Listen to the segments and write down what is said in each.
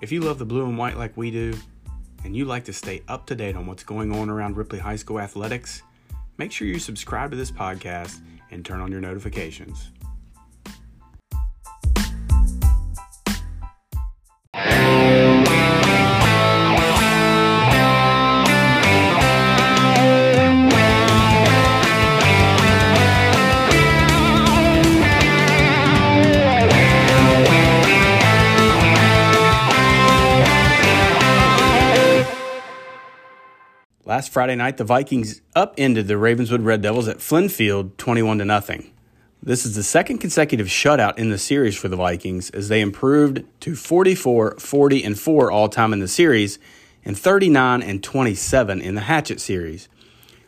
If you love the blue and white like we do, and you like to stay up to date on what's going on around Ripley High School athletics, make sure you subscribe to this podcast and turn on your notifications. Friday night, the Vikings upended the Ravenswood Red Devils at Flynn Field 21 to nothing. This is the second consecutive shutout in the series for the Vikings as they improved to 44, 40, and 4 all time in the series and 39 and 27 in the Hatchet series.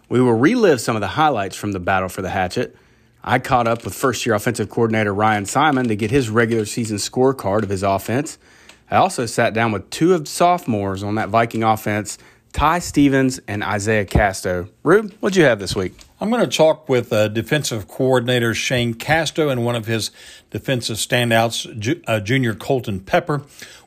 We will relive some of the highlights from the battle for the Hatchet. I caught up with first year offensive coordinator Ryan Simon to get his regular season scorecard of his offense. I also sat down with two of sophomores on that Viking offense Ty Stevens and Isaiah Casto. Rube, what'd you have this week? I'm going to talk with uh, defensive coordinator Shane Casto and one of his defensive standouts, ju- uh, junior Colton Pepper.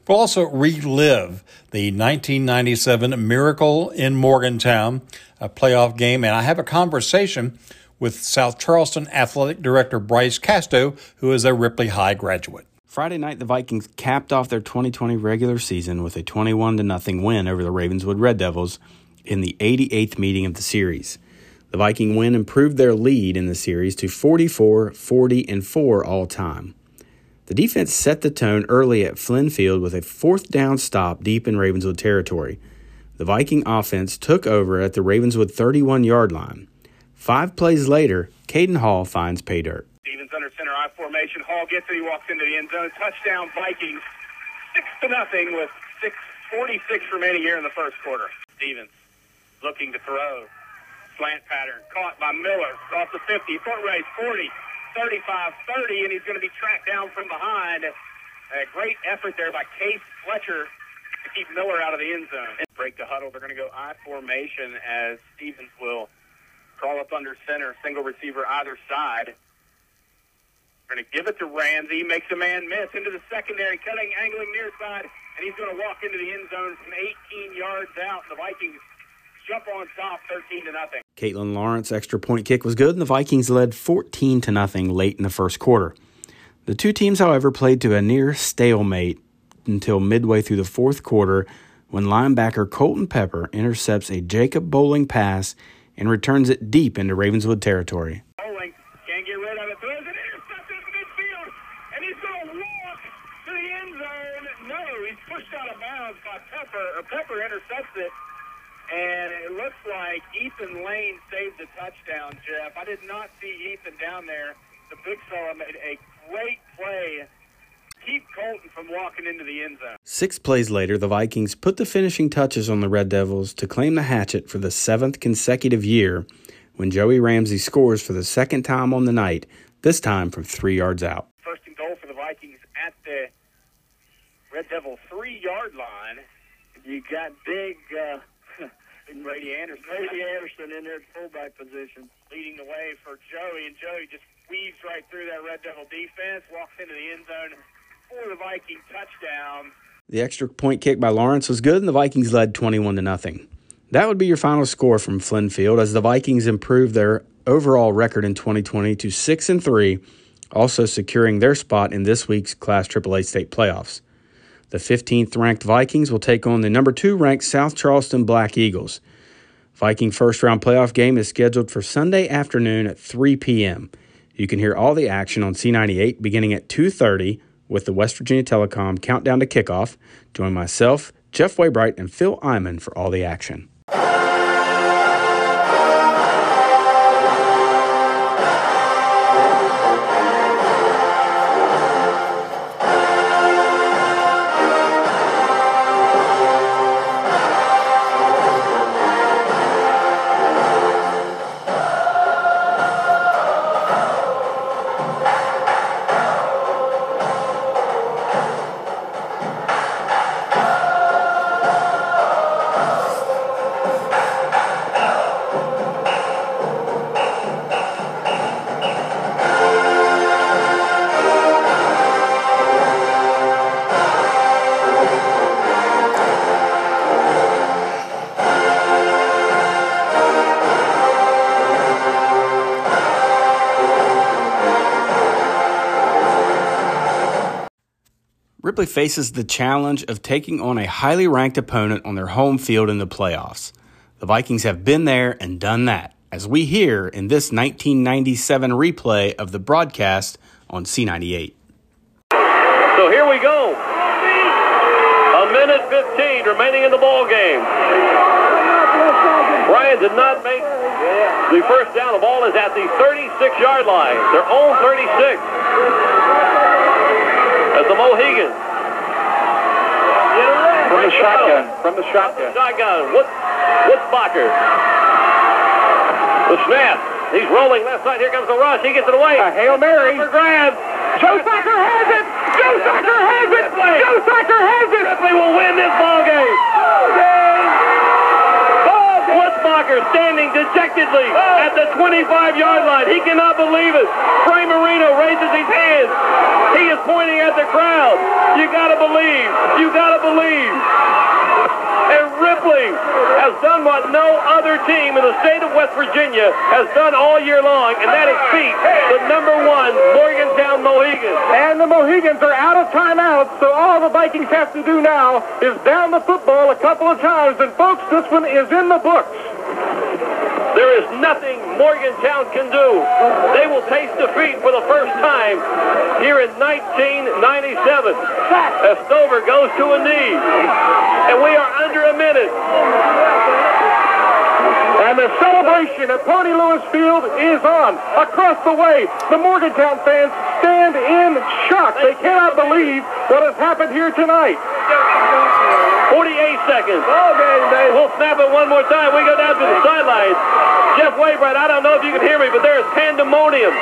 We'll also relive the 1997 Miracle in Morgantown a playoff game, and I have a conversation with South Charleston Athletic Director Bryce Casto, who is a Ripley High graduate. Friday night, the Vikings capped off their 2020 regular season with a 21 0 win over the Ravenswood Red Devils in the 88th meeting of the series. The Viking win improved their lead in the series to 44, 40, and 4 all time. The defense set the tone early at Flynn Field with a fourth down stop deep in Ravenswood territory. The Viking offense took over at the Ravenswood 31 yard line. Five plays later, Caden Hall finds pay dirt. Stevens under center I formation. Hall gets it. He walks into the end zone. Touchdown Vikings. Six to nothing with six forty-six remaining here in the first quarter. Stevens looking to throw. Slant pattern. Caught by Miller. Off the 50. Foot race 40, 35, 30, and he's going to be tracked down from behind. A great effort there by Case Fletcher to keep Miller out of the end zone. And Break the huddle. They're going to go I formation as Stevens will crawl up under center. Single receiver either side. Going to give it to Ramsey. Makes a man miss into the secondary, cutting, angling near side, and he's going to walk into the end zone from 18 yards out. The Vikings jump on top, 13 to nothing. Caitlin Lawrence extra point kick was good, and the Vikings led 14 to nothing late in the first quarter. The two teams, however, played to a near stalemate until midway through the fourth quarter when linebacker Colton Pepper intercepts a Jacob Bowling pass and returns it deep into Ravenswood territory. Pepper. Pepper intercepts it, and it looks like Ethan Lane saved the touchdown. Jeff, I did not see Ethan down there. The big fella made a great play. Keep Colton from walking into the end zone. Six plays later, the Vikings put the finishing touches on the Red Devils to claim the hatchet for the seventh consecutive year when Joey Ramsey scores for the second time on the night, this time from three yards out. First and goal for the Vikings at the Red Devil three yard line. You got big uh, Brady Anderson. Brady Anderson in there at fullback position. leading the way for Joey, and Joey just weaves right through that Red Devil defense, walks into the end zone for the Viking touchdown. The extra point kick by Lawrence was good, and the Vikings led 21 to nothing. That would be your final score from Flynn Field as the Vikings improved their overall record in 2020 to 6 and 3, also securing their spot in this week's Class AAA state playoffs. The 15th ranked Vikings will take on the number 2 ranked South Charleston Black Eagles. Viking first round playoff game is scheduled for Sunday afternoon at 3 p.m. You can hear all the action on C98 beginning at 2:30 with the West Virginia Telecom countdown to kickoff. Join myself, Jeff Waybright, and Phil Iman for all the action. Ripley faces the challenge of taking on a highly ranked opponent on their home field in the playoffs. The Vikings have been there and done that, as we hear in this 1997 replay of the broadcast on C98. So here we go. A minute 15 remaining in the ball game. Brian did not make the first down. The ball is at the 36-yard line. Their own 36. As the Mohegans. From the shotgun. From the shotgun. Shotgun. What? Witzbacher. The snap. He's rolling left side. Here comes the rush. He gets it away. A Hail Mary. For grab. Joe Thacker has it. Joe Thacker has it. Ripley. Joe Thacker has it. Ripley will win this ball game. Witzbacher standing dejectedly at the 25-yard line. He cannot believe it. Frank Marino raises his hands. He is pointing at the crowd. You gotta believe. You gotta believe. And Ripley has done what no other team in the state of West Virginia has done all year long, and that is beat the number one Morgantown Mohegans. And the Mohegans are out of timeout, so all the Vikings have to do now is down the football a couple of times. And folks, this one is in the books. There is nothing Morgantown can do. They will taste defeat for the first time here in 1997 as Stover goes to a knee. And we are under a minute. And the celebration at Pony Lewis Field is on. Across the way, the Morgantown fans stand in shock. They cannot believe what has happened here tonight. 48 seconds. Okay, we'll snap it one more time. We go down to the sidelines. Jeff Waybright, I don't know if you can hear me, but there is pandemonium.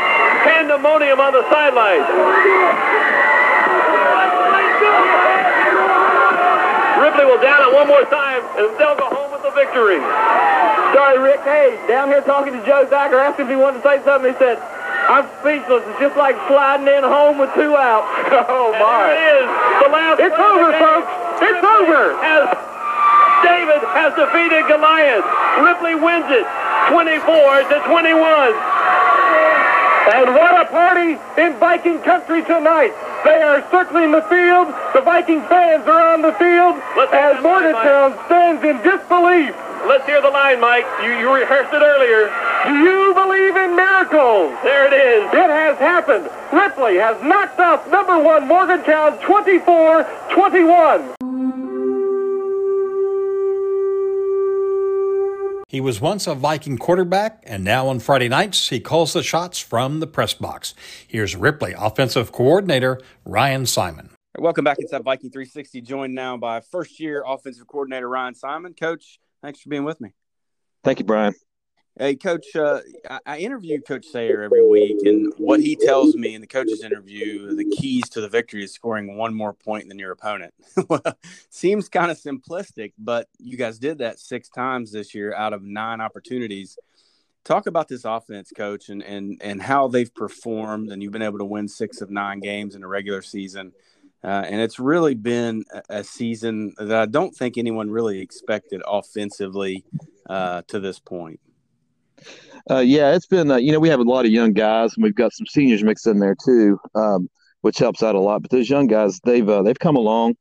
Pandemonium on the sidelines. Ripley will down it one more time, and they'll go home the victory. Sorry, Rick. Hey, down here talking to Joe Thacker, asked if he wanted to say something. He said, I'm speechless. It's just like sliding in home with two outs. oh, And here it is, the last It's play of the over, folks. It's Ripley over. Has, David has defeated Goliath. Ripley wins it 24 to 21. And what a party in Viking country tonight. They are circling the field. The Viking fans are on the field Let's as Morgantown stands in disbelief. Let's hear the line, Mike. You, you rehearsed it earlier. Do you believe in miracles? There it is. It has happened. Ripley has knocked off number one Morgantown 24-21. He was once a Viking quarterback, and now on Friday nights, he calls the shots from the press box. Here's Ripley offensive coordinator Ryan Simon. Welcome back inside Viking 360, joined now by first year offensive coordinator Ryan Simon. Coach, thanks for being with me. Thank you, Brian. Hey, Coach, uh, I, interview Coach Sayer every week, and what he tells me in the coaches interview, the keys to the victory is scoring one more point than your opponent. well, seems kind of simplistic, but you guys did that six times this year out of nine opportunities. Talk about this offense, Coach, and and and how they've performed, and you've been able to win six of nine games in a regular season. Uh, and it's really been a, a season that I don't think anyone really expected offensively uh, to this point. Uh, yeah, it's been, uh, you know, we have a lot of young guys and we've got some seniors mixed in there too, um, which helps out a lot. But those young guys, they've, uh, they've come along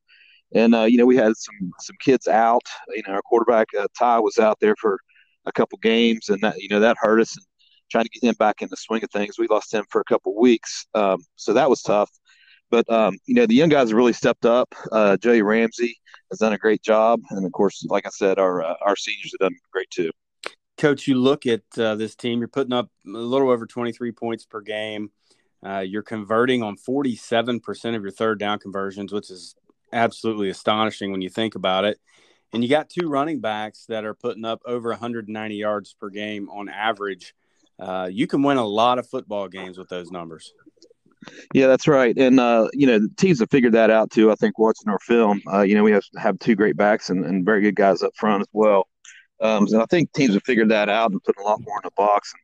and, uh, you know, we had some, some kids out, you know, our quarterback, uh, Ty was out there for a couple games and that, you know, that hurt us and trying to get him back in the swing of things. We lost him for a couple weeks. Um, so that was tough. But, um, you know, the young guys really stepped up. Uh, Joey Ramsey has done a great job. And of course, like I said, our, uh, our seniors have done great too. Coach, you look at uh, this team, you're putting up a little over 23 points per game. Uh, you're converting on 47% of your third down conversions, which is absolutely astonishing when you think about it. And you got two running backs that are putting up over 190 yards per game on average. Uh, you can win a lot of football games with those numbers. Yeah, that's right. And, uh, you know, the teams have figured that out too. I think watching our film, uh, you know, we have, have two great backs and, and very good guys up front as well. Um, so I think teams have figured that out and put a lot more in the box and,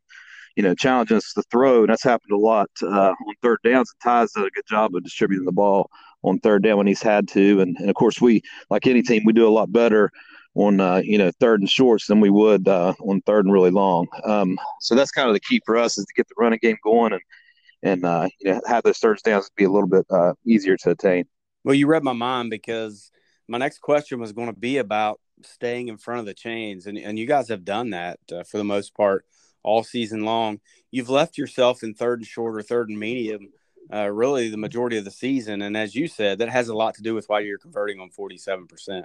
you know, challenging us to throw. And that's happened a lot uh, on third downs. And Ty's done a good job of distributing the ball on third down when he's had to. And, and of course, we, like any team, we do a lot better on, uh, you know, third and shorts than we would uh, on third and really long. Um, so that's kind of the key for us is to get the running game going and, and, uh, you know, have those third downs be a little bit uh, easier to attain. Well, you read my mind because my next question was going to be about staying in front of the chains, and, and you guys have done that uh, for the most part all season long. You've left yourself in third and short or third and medium uh, really the majority of the season. And as you said, that has a lot to do with why you're converting on 47%.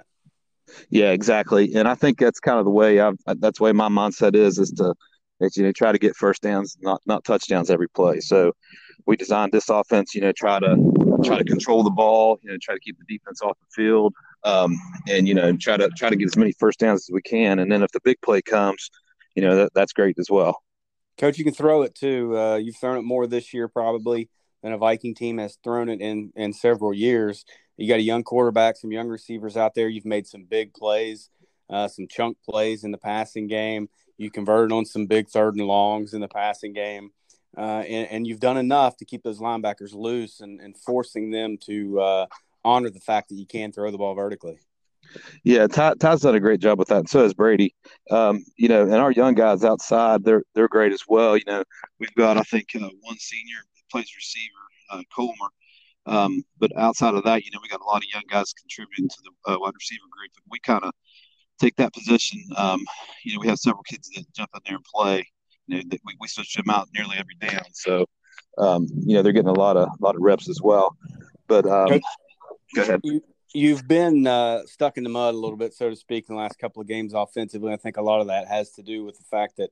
Yeah, exactly. And I think that's kind of the way I've, that's the way my mindset is, is to, that, you know, try to get first downs, not, not touchdowns every play. So we designed this offense, you know, try to, try to control the ball, you know, try to keep the defense off the field. Um, and, you know, try to, try to get as many first downs as we can. And then if the big play comes, you know, that, that's great as well. Coach, you can throw it too. Uh, you've thrown it more this year, probably than a Viking team has thrown it in in several years. You got a young quarterback, some young receivers out there. You've made some big plays, uh, some chunk plays in the passing game. You converted on some big third and longs in the passing game, uh, and, and, you've done enough to keep those linebackers loose and, and forcing them to uh, honor the fact that you can throw the ball vertically. Yeah, Ty, Ty's done a great job with that, and so has Brady. Um, you know, and our young guys outside, they're they're great as well. You know, we've got I think uh, one senior plays receiver, uh, Coleman. Um, but outside of that, you know, we got a lot of young guys contributing to the uh, wide receiver group, and we kind of take that position. Um, you know, we have several kids that jump in there and play. You know, we, we switch them out nearly every down, so um, you know they're getting a lot of a lot of reps as well. But um, go ahead. You, have been uh, stuck in the mud a little bit, so to speak, in the last couple of games offensively. I think a lot of that has to do with the fact that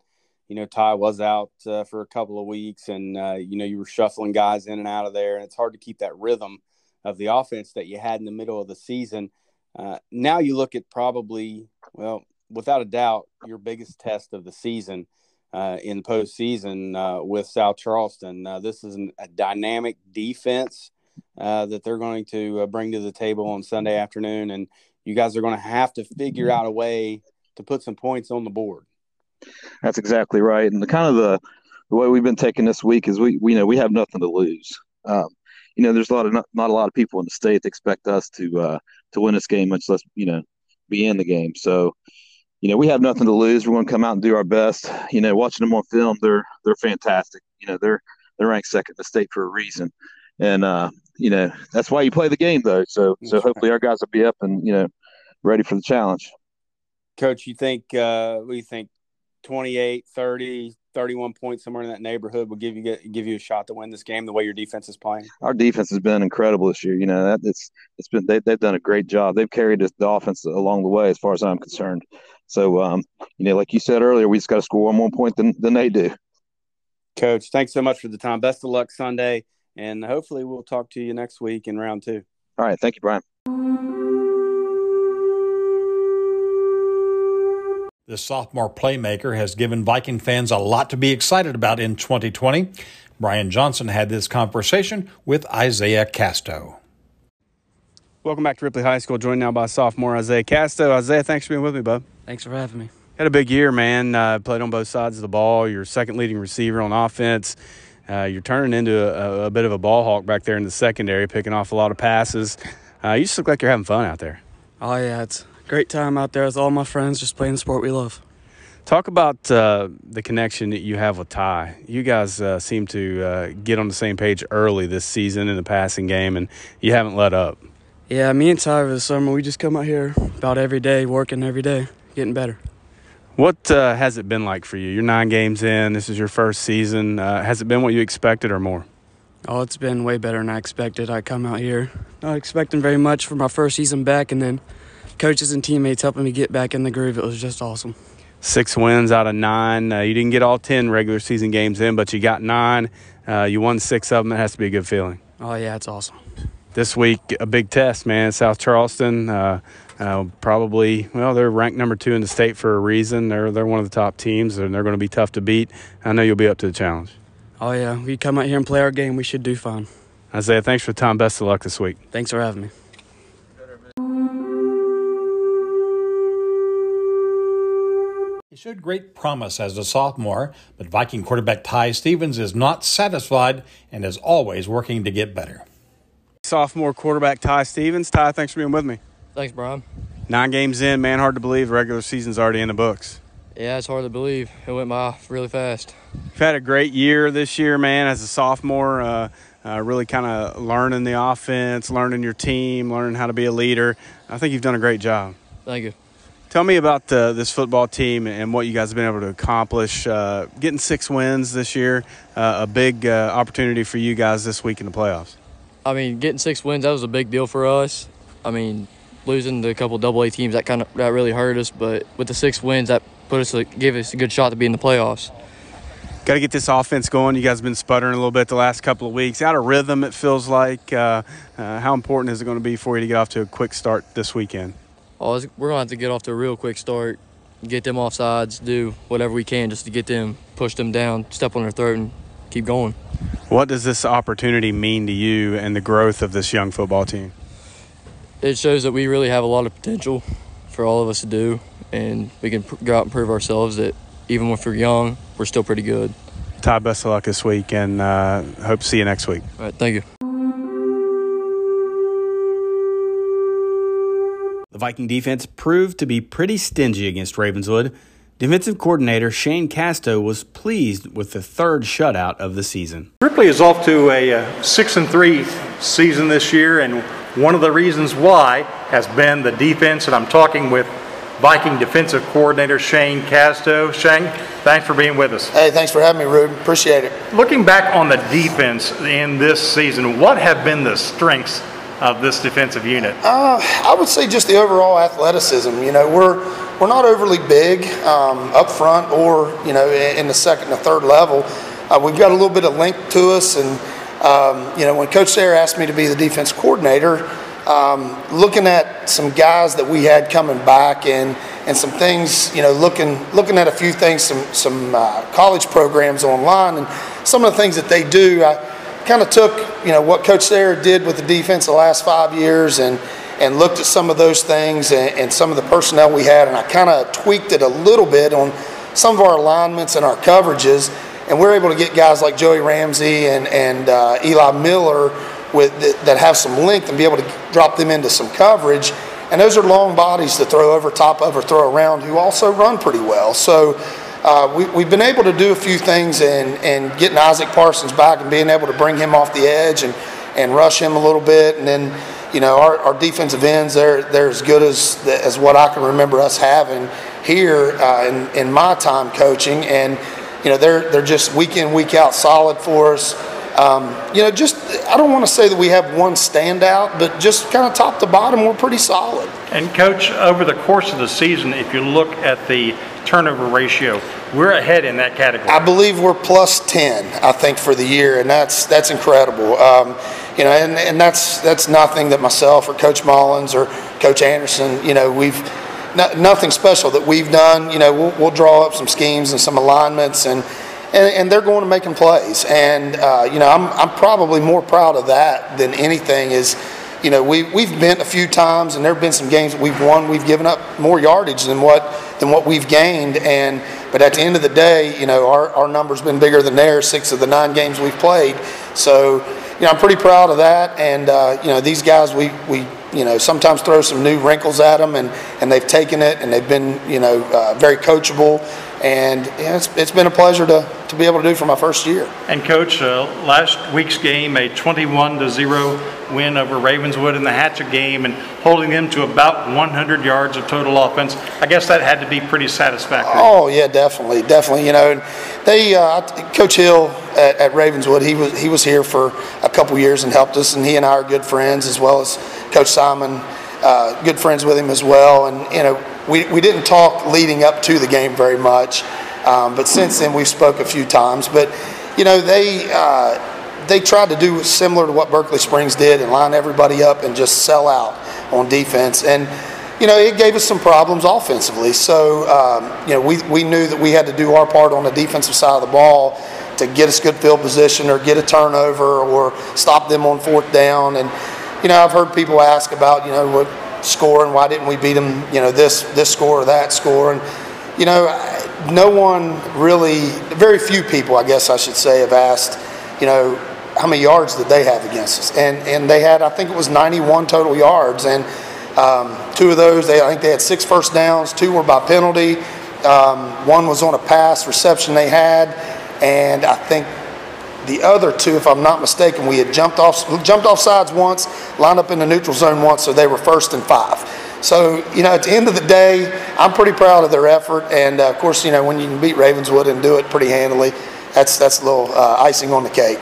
you know, Ty was out uh, for a couple of weeks, and uh, you know, you were shuffling guys in and out of there, and it's hard to keep that rhythm of the offense that you had in the middle of the season. Uh, now you look at probably, well, without a doubt, your biggest test of the season uh, in postseason uh, with South Charleston. Uh, this is an, a dynamic defense that they're going to bring to the table on Sunday afternoon, and you guys are going to have to figure out a way to put some points on the board. That's exactly right. And the kind of the, the way we've been taking this week is we, we you know we have nothing to lose. Um, you know, there's a lot of not, not, a lot of people in the state that expect us to uh, to win this game, much less you know be in the game. So, you know, we have nothing to lose. We're going to come out and do our best. You know, watching them on film, they're they're fantastic. You know, they're they're ranked second in the state for a reason, and uh, you know that's why you play the game though. So so hopefully our guys will be up and you know ready for the challenge. Coach, you think uh, what do you think 28, 30, 31 points somewhere in that neighborhood will give you get, give you a shot to win this game the way your defense is playing. Our defense has been incredible this year. You know that it's it's been they, they've done a great job. They've carried the offense along the way, as far as I'm concerned. So um, you know, like you said earlier, we just got to score one more point than than they do. Coach, thanks so much for the time. Best of luck Sunday, and hopefully we'll talk to you next week in round two. All right, thank you, Brian. This sophomore playmaker has given Viking fans a lot to be excited about in 2020. Brian Johnson had this conversation with Isaiah Casto. Welcome back to Ripley High School, joined now by sophomore Isaiah Casto. Isaiah, thanks for being with me, bud. Thanks for having me. Had a big year, man. Uh, played on both sides of the ball. You're second leading receiver on offense. Uh, you're turning into a, a, bit of a ball hawk back there in the secondary, picking off a lot of passes. Uh, you just look like you're having fun out there. Oh yeah, it's great time out there with all my friends, just playing the sport we love. Talk about uh, the connection that you have with Ty. You guys uh, seem to uh, get on the same page early this season in the passing game, and you haven't let up. Yeah, me and Ty over the summer, we just come out here about every day, working every day, getting better. What uh, has it been like for you? You're nine games in. This is your first season. Uh, has it been what you expected or more? Oh, it's been way better than I expected. I come out here not expecting very much for my first season back, and then coaches and teammates helping me get back in the groove. It was just awesome. Six wins out of nine. Uh, you didn't get all 10 regular season games in, but you got nine. Uh, you won six of them. It has to be a good feeling. Oh, yeah, it's awesome. This week, a big test, man. South Charleston, uh, uh probably, well, they're ranked number two in the state for a reason. They're, they're one of the top teams, and they're going to be tough to beat. I know you'll be up to the challenge. Oh, yeah. We come out here and play our game. We should do fine. Isaiah, thanks for the time. Best of luck this week. Thanks for having me. He showed great promise as a sophomore, but Viking quarterback Ty Stevens is not satisfied and is always working to get better. Sophomore quarterback Ty Stevens. Ty, thanks for being with me. Thanks, Brian. Nine games in, man, hard to believe. The regular season's already in the books. Yeah, it's hard to believe. It went by really fast. You've had a great year this year, man, as a sophomore. Uh, uh, really kind of learning the offense, learning your team, learning how to be a leader. I think you've done a great job. Thank you. Tell me about the, this football team and what you guys have been able to accomplish. Uh, getting six wins this year, uh, a big uh, opportunity for you guys this week in the playoffs. I mean, getting six wins that was a big deal for us. I mean, losing to a couple double A teams that kind of that really hurt us, but with the six wins that put us gave us a good shot to be in the playoffs. Got to get this offense going. You guys have been sputtering a little bit the last couple of weeks. Out of rhythm, it feels like. Uh, uh, how important is it going to be for you to get off to a quick start this weekend? Oh, we're going to have to get off to a real quick start, get them off sides, do whatever we can just to get them, push them down, step on their throat, and keep going. What does this opportunity mean to you and the growth of this young football team? It shows that we really have a lot of potential for all of us to do, and we can go out and prove ourselves that even if we're young, we're still pretty good. Ty, best of luck this week, and uh, hope to see you next week. All right, thank you. The Viking defense proved to be pretty stingy against Ravenswood. Defensive coordinator Shane Casto was pleased with the third shutout of the season. Ripley is off to a uh, six and three season this year, and one of the reasons why has been the defense. And I'm talking with Viking defensive coordinator Shane Casto. Shane, thanks for being with us. Hey, thanks for having me, Rube. Appreciate it. Looking back on the defense in this season, what have been the strengths of this defensive unit? Uh, I would say just the overall athleticism. You know, we're we're not overly big um, up front or you know in the second and third level. Uh, we've got a little bit of length to us, and um, you know when Coach Sayre asked me to be the defense coordinator um, looking at some guys that we had coming back and and some things, you know, looking looking at a few things, some some uh, college programs online, and some of the things that they do. I kind of took, you know, what Coach Sayre did with the defense the last five years, and and looked at some of those things and, and some of the personnel we had, and I kind of tweaked it a little bit on some of our alignments and our coverages, and we're able to get guys like Joey Ramsey and and uh, Eli Miller with that have some length and be able to drop them into some coverage. And those are long bodies to throw over top of or throw around who also run pretty well. So uh, we, we've been able to do a few things and, and getting Isaac Parsons back and being able to bring him off the edge and, and rush him a little bit. And then, you know, our, our defensive ends, they're, they're as good as, as what I can remember us having here uh, in, in my time coaching. And, you know, they're, they're just week in, week out solid for us. Um, you know, just I don't want to say that we have one standout, but just kind of top to bottom, we're pretty solid. And coach, over the course of the season, if you look at the turnover ratio, we're ahead in that category. I believe we're plus ten, I think, for the year, and that's that's incredible. Um, you know, and, and that's that's nothing that myself or Coach Mullins or Coach Anderson, you know, we've nothing special that we've done. You know, we'll, we'll draw up some schemes and some alignments and and, and they're going to making plays. And uh, you know, I'm I'm probably more proud of that than anything. Is you know, we we've bent a few times, and there have been some games that we've won. We've given up more yardage than what than what we've gained, and but at the end of the day, you know, our, our number's been bigger than theirs. Six of the nine games we've played, so you know, I'm pretty proud of that. And uh, you know, these guys, we we you know sometimes throw some new wrinkles at them, and and they've taken it, and they've been you know uh, very coachable and yeah, it's, it's been a pleasure to, to be able to do for my first year. And coach, uh, last week's game, a 21 to zero win over Ravenswood in the Hatchet game, and holding them to about 100 yards of total offense. I guess that had to be pretty satisfactory. Oh yeah, definitely, definitely. You know, they uh, Coach Hill at, at, Ravenswood, he was he was here for a couple years and helped us, and he and I are good friends as well as Coach Simon. Uh, good friends with him as well, and you know we, we didn't talk leading up to the game very much, um, but since then we've spoke a few times. But you know they uh, they tried to do similar to what Berkeley Springs did and line everybody up and just sell out on defense and. You know, it gave us some problems offensively. So, um, you know, we, we knew that we had to do our part on the defensive side of the ball to get us good field position or get a turnover or stop them on fourth down. And, you know, I've heard people ask about, you know, what score and why didn't we beat them, you know, this, this score or that score. And, you know, no one really, very few people, I guess I should say, have asked, you know, how many yards did they have against us? And, and they had, I think it was 91 total yards. And um, two of those, they, I think they had six first downs, two were by penalty. Um, one was on a pass reception they had. And I think The other two, if I'm not mistaken, we had jumped off jumped off sides once, lined up in the neutral zone once, so they were first and five. So, you know, at the end of the day, I'm pretty proud of their effort. And uh, of course, you know, when you can beat Ravenswood and do it pretty handily, that's, that's a little uh, icing on the cake.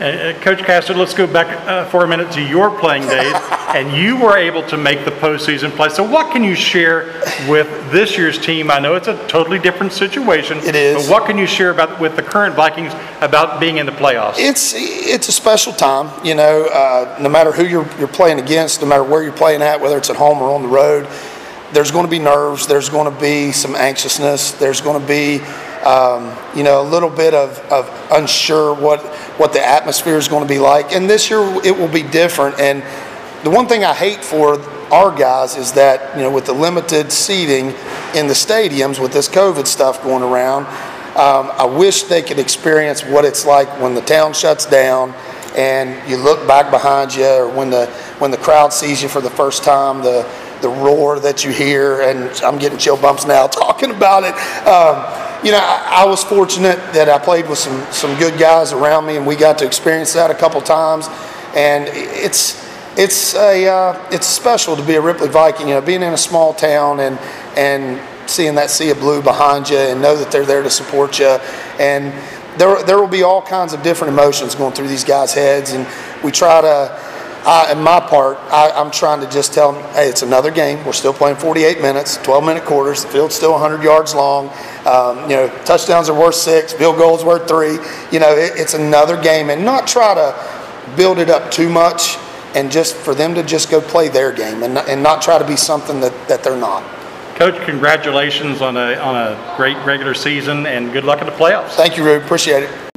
Uh, Coach Casto, let's go back uh, for a minute to your playing days, and you were able to make the postseason play. So, what can you share with this year's team? I know it's a totally different situation. It is. But what can you share about with the current Vikings about being in the playoffs? It's it's a special time. You know, uh, no matter who you're you're playing against, no matter where you're playing at, whether it's at home or on the road, there's going to be nerves. There's going to be some anxiousness. There's going to be um, you know, a little bit of, of unsure what what the atmosphere is going to be like. And this year it will be different. And the one thing I hate for our guys is that you know with the limited seating in the stadiums with this COVID stuff going around, um, I wish they could experience what it's like when the town shuts down and you look back behind you, or when the when the crowd sees you for the first time, the the roar that you hear, and I'm getting chill bumps now talking about it. Um, you know, I, was fortunate that I played with some some good guys around me, and we got to experience that a couple times. And it's it's a uh, it's special to be a Ripley Viking. You know, being in a small town and and seeing that sea of blue behind you, and know that they're there to support you, and there there will be all kinds of different emotions going through these guys' heads, and we try to I, in my part, I, am trying to just tell them, hey, it's another game. We're still playing 48 minutes, 12 minute quarters. The field's still 100 yards long. Um, you know, touchdowns are worth six, field goals are worth three. You know, it, it's another game, and not try to build it up too much, and just for them to just go play their game, and, and not try to be something that, that they're not. Coach, congratulations on a on a great regular season, and good luck in the playoffs. Thank you, Rube. Appreciate it.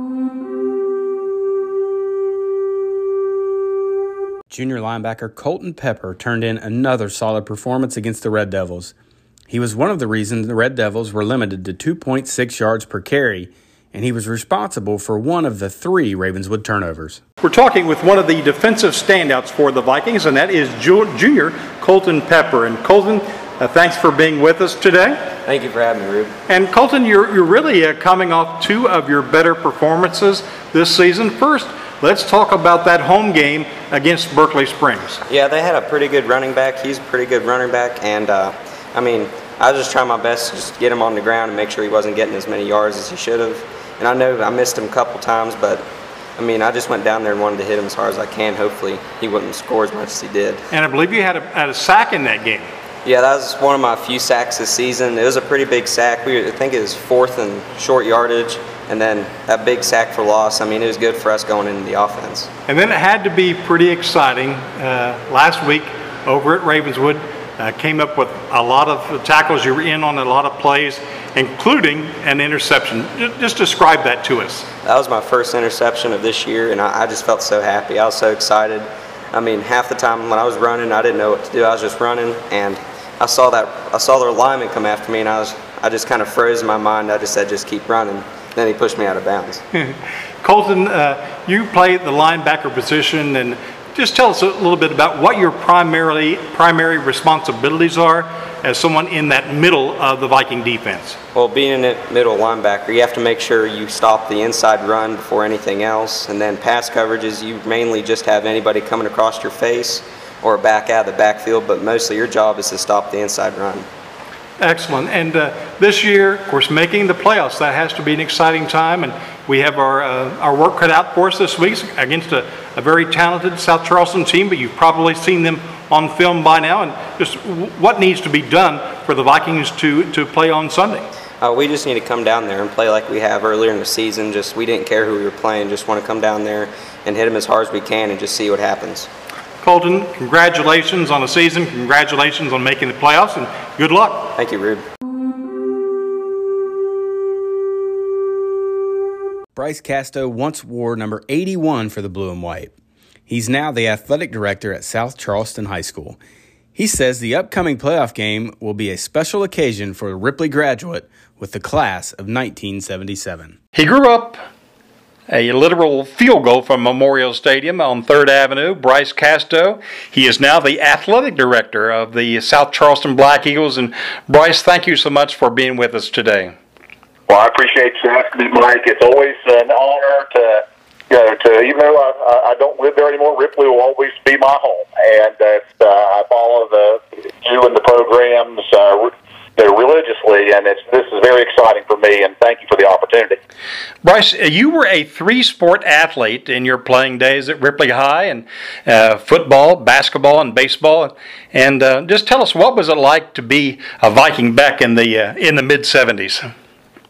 Junior linebacker Colton Pepper turned in another solid performance against the Red Devils. He was one of the reasons the Red Devils were limited to 2.6 yards per carry, and he was responsible for one of the three Ravenswood turnovers. We're talking with one of the defensive standouts for the Vikings, and that is junior Colton Pepper. And Colton, uh, thanks for being with us today. Thank you for having me, Rube. And Colton, you're, you're really uh, coming off two of your better performances this season. First, Let's talk about that home game against Berkeley Springs. Yeah, they had a pretty good running back. He's a pretty good running back, and uh, I mean, I was just trying my best to just get him on the ground and make sure he wasn't getting as many yards as he should have. And I know I missed him a couple times, but I mean, I just went down there and wanted to hit him as hard as I can. Hopefully, he wouldn't score as much as he did. And I believe you had a, had a sack in that game. Yeah, that was one of my few sacks this season. It was a pretty big sack. We, I think it was fourth in short yardage and then that big sack for loss. I mean, it was good for us going into the offense. And then it had to be pretty exciting. Uh, last week over at Ravenswood, uh, came up with a lot of tackles. You were in on a lot of plays, including an interception. Just describe that to us. That was my first interception of this year, and I, I just felt so happy. I was so excited. I mean, half the time when I was running, I didn't know what to do. I was just running, and I saw that I saw their lineman come after me, and I was I just kind of froze in my mind. I just said, just keep running. Then he pushed me out of bounds. Colton, uh, you play the linebacker position, and just tell us a little bit about what your primarily primary responsibilities are as someone in that middle of the Viking defense. Well, being in a middle linebacker, you have to make sure you stop the inside run before anything else, and then pass coverages, you mainly just have anybody coming across your face or back out of the backfield, but mostly your job is to stop the inside run. Excellent. And uh, this year, of course, making the playoffs, that has to be an exciting time. And we have our, uh, our work cut out for us this week against a, a, very talented South Charleston team, but you've probably seen them on film by now. And just what needs to be done for the Vikings to, to play on Sunday? Uh, we just need to come down there and play like we have earlier in the season. Just we didn't care who we were playing, just want to come down there and hit them as hard as we can and just see what happens. Colton, congratulations on the season. Congratulations on making the playoffs, and good luck. Thank you, Rube. Bryce Casto once wore number 81 for the blue and white. He's now the athletic director at South Charleston High School. He says the upcoming playoff game will be a special occasion for a Ripley graduate with the class of 1977. He grew up a literal field goal from Memorial Stadium on 3rd Avenue. Bryce Casto, he is now the athletic director of the South Charleston Black Eagles. And Bryce, thank you so much for being with us today. Well, I appreciate you asking me, Mike. It's always an honor to uh, even though I, I don't live there anymore, Ripley will always be my home, and uh, I follow the you and the programs. Uh, religiously, and it's this is very exciting for me. And thank you for the opportunity. Bryce, uh, you were a three-sport athlete in your playing days at Ripley High, and uh, football, basketball, and baseball. And uh, just tell us what was it like to be a Viking back in the uh, in the mid '70s.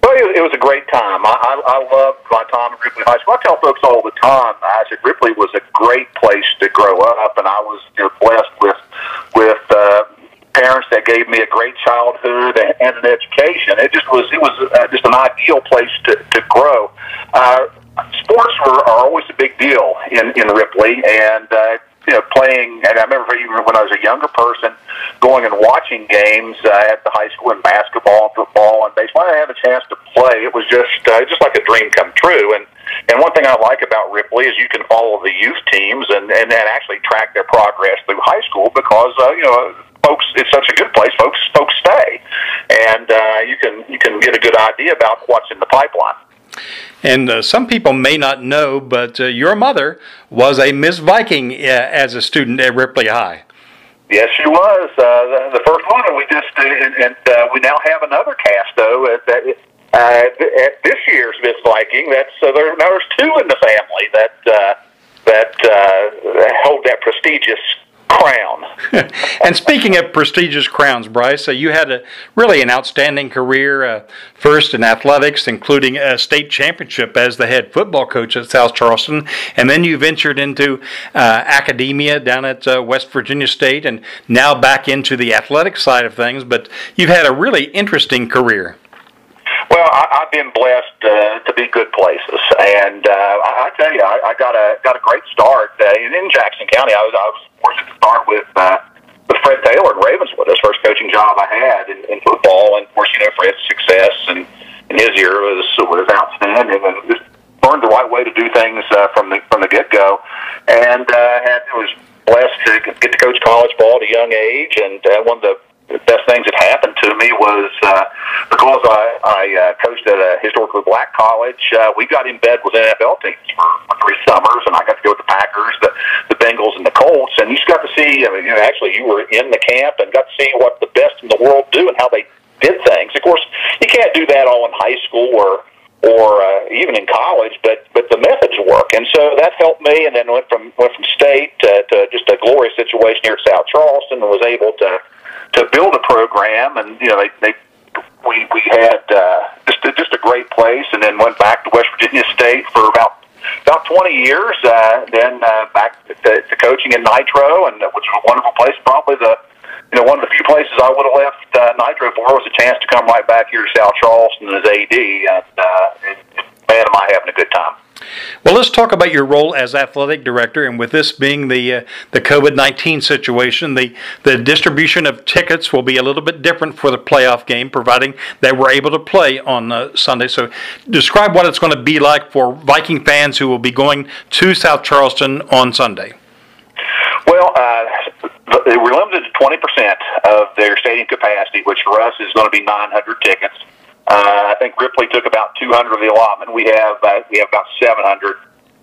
Well, it, was a great time. I, I, I loved my time at Ripley High School. I tell folks all the time, I said Ripley was a great place to grow up, and I was you know, blessed with with uh, parents that gave me a great childhood and, and an education. It just was it was uh, just an ideal place to to grow. Uh, sports were are always a big deal in in Ripley, and uh, you know, playing, and I remember even when I was a younger person, going and watching games uh, at the high school in basketball, and football, and baseball. I had a chance to play. It was just uh, just like a dream come true. And and one thing I like about Ripley is you can follow the youth teams and and then actually track their progress through high school because uh, you know folks, it's such a good place. Folks, folks stay, and uh, you can you can get a good idea about what's in the pipeline. And uh, some people may not know, but uh, your mother was a Miss Viking uh, as a student at Ripley High. Yes, she was uh, the, the first one, and we just uh, and, and uh, we now have another Casto at, that, uh, at this year's Miss Viking. That's so there, now there's two in the family that uh, that uh, hold that prestigious crown. and speaking of prestigious crowns, Bryce, uh, you had a really an outstanding career. Uh, first in athletics, including a state championship as the head football coach at South Charleston, and then you ventured into uh, academia down at uh, West Virginia State, and now back into the athletic side of things. But you've had a really interesting career. Well, I, I've been blessed uh, to be good places, and uh, I, I tell you, I, I got a got a great start uh, in, in Jackson County. I was I was fortunate to start with uh, with Fred Taylor in Ravenswood, his first coaching job I had in, in football, and of course, you know, Fred's success and in his year was was outstanding, and just learned the right way to do things uh, from the from the get go, and uh, had was blessed to get to coach college ball at a young age, and uh, one of the the best things that happened to me was uh, because I, I uh, coached at a historically black college. Uh, we got in bed with NFL teams for, for three summers, and I got to go with the Packers, the, the Bengals, and the Colts. And you just got to see. I mean, you know, actually, you were in the camp and got to see what the best in the world do and how they did things. Of course, you can't do that all in high school or or uh, even in college, but but the methods work, and so that helped me. And then went from went from state to, to just a glorious situation here at South Charleston, and was able to to build a program, and you know they, they we we had uh, just a, just a great place, and then went back to West Virginia State for about about 20 years. Uh, then uh, back to, to coaching in Nitro, and which was a wonderful place. Probably the you know one of the few places I would have left uh, Nitro for was a chance to come right back here to South Charleston as AD, and, uh, and man, am I having a good time. Well, let's talk about your role as athletic director, and with this being the uh, the COVID nineteen situation, the the distribution of tickets will be a little bit different for the playoff game, providing that we're able to play on uh, Sunday. So, describe what it's going to be like for Viking fans who will be going to South Charleston on Sunday. Well, uh, we're limited to twenty percent of their stadium capacity, which for us is going to be nine hundred tickets. Uh, I think Ripley took about 200 of the allotment. We have uh, we have about 700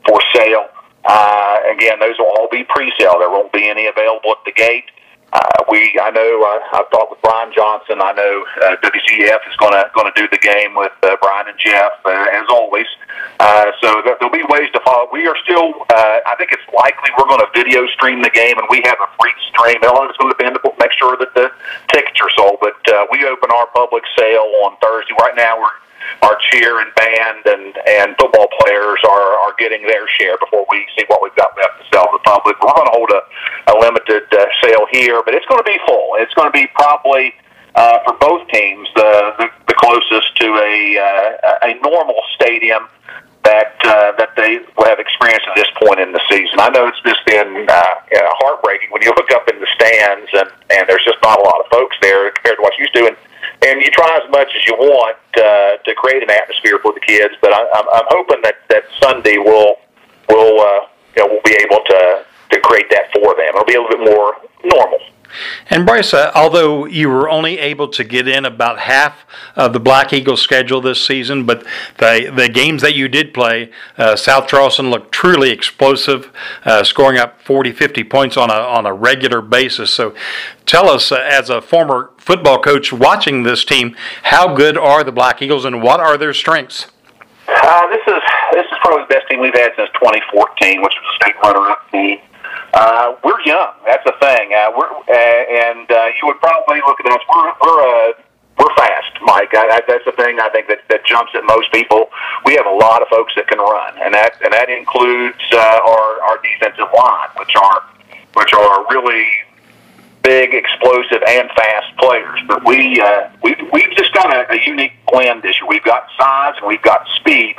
for sale. Uh, again, those will all be pre-sale. There won't be any available at the gate. Uh, we, I know, uh, I've talked with Brian Johnson. I know uh, WCF is going to going to do the game with uh, Brian and Jeff uh, as always. Uh, so there, there'll be ways to follow. We are still. Uh, I think it's likely we're going to video stream the game, and we have a free stream. It's going to depend to make sure that the tickets are sold. But uh, we open our public sale on Thursday. Right now, we're our cheer and band and and football players are are getting their share before we see what we've got left to sell to the public. We're going to hold a, here, but it's going to be full. It's going to be probably uh, for both teams the, the the closest to a uh, a normal stadium that uh, that they have experienced at this point in the season. I know it's just been uh, heartbreaking when you look up in the stands and and there's just not a lot of folks there compared to what you used to. And and you try as much as you want uh, to create an atmosphere for the kids. But I, I'm, I'm hoping that that Sunday will will uh, you know we'll be able to create that for them. It'll be a little bit more normal. And Bryce, uh, although you were only able to get in about half of the Black Eagles schedule this season, but the the games that you did play, uh, South Charleston looked truly explosive, uh, scoring up 40, 50 points on a on a regular basis. So, tell us, uh, as a former football coach watching this team, how good are the Black Eagles and what are their strengths? Uh, this is this is probably the best team we've had since 2014, which was a state runner-up team. Uh, we're young. That's the thing. Uh, we're uh, and uh, you would probably look at us. We're we're uh, we're fast, Mike. I, I, that's the thing I think that, that jumps at most people. We have a lot of folks that can run, and that and that includes uh, our our defensive line, which are which are really big, explosive, and fast players. But we uh, we we've just got a, a unique blend this year. We've got size and we've got speed.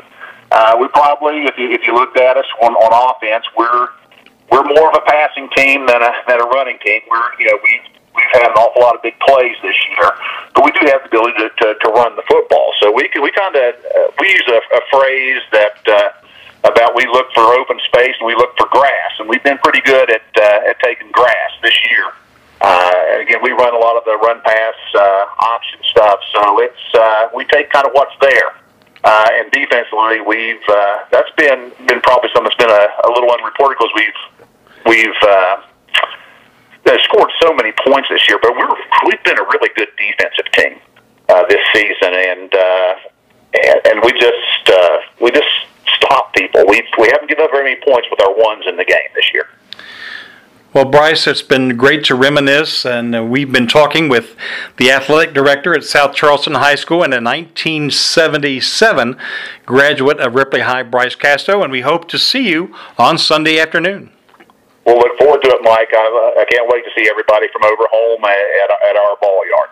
Uh, we probably, if you if you looked at us on on offense, we're we're more of a passing team than a than a running team. We're you know we we've had an awful lot of big plays this year, but we do have the ability to to, to run the football. So we we kind of uh, we use a, a phrase that. Uh, about we look for open space and we look for grass, and we've been pretty good at uh, at taking grass this year. Uh, again, we run a lot of the run pass uh, option stuff, so it's uh, we take kind of what's there. Uh, and defensively, we've uh, that's been been probably something that's been a, a little unreported because we've we've uh, scored so many points this year, but we're we've been a really good defensive team uh, this season, and uh, and, and we just uh, we just stop people. We we haven't given up very many points with our ones in the game this year. Well, Bryce, it's been great to reminisce, and uh, we've been talking with the athletic director at South Charleston High School and a 1977 graduate of Ripley High, Bryce Casto, and we hope to see you on Sunday afternoon. We'll look forward to it, Mike. I, uh, I can't wait to see everybody from over home at, at our ball yard.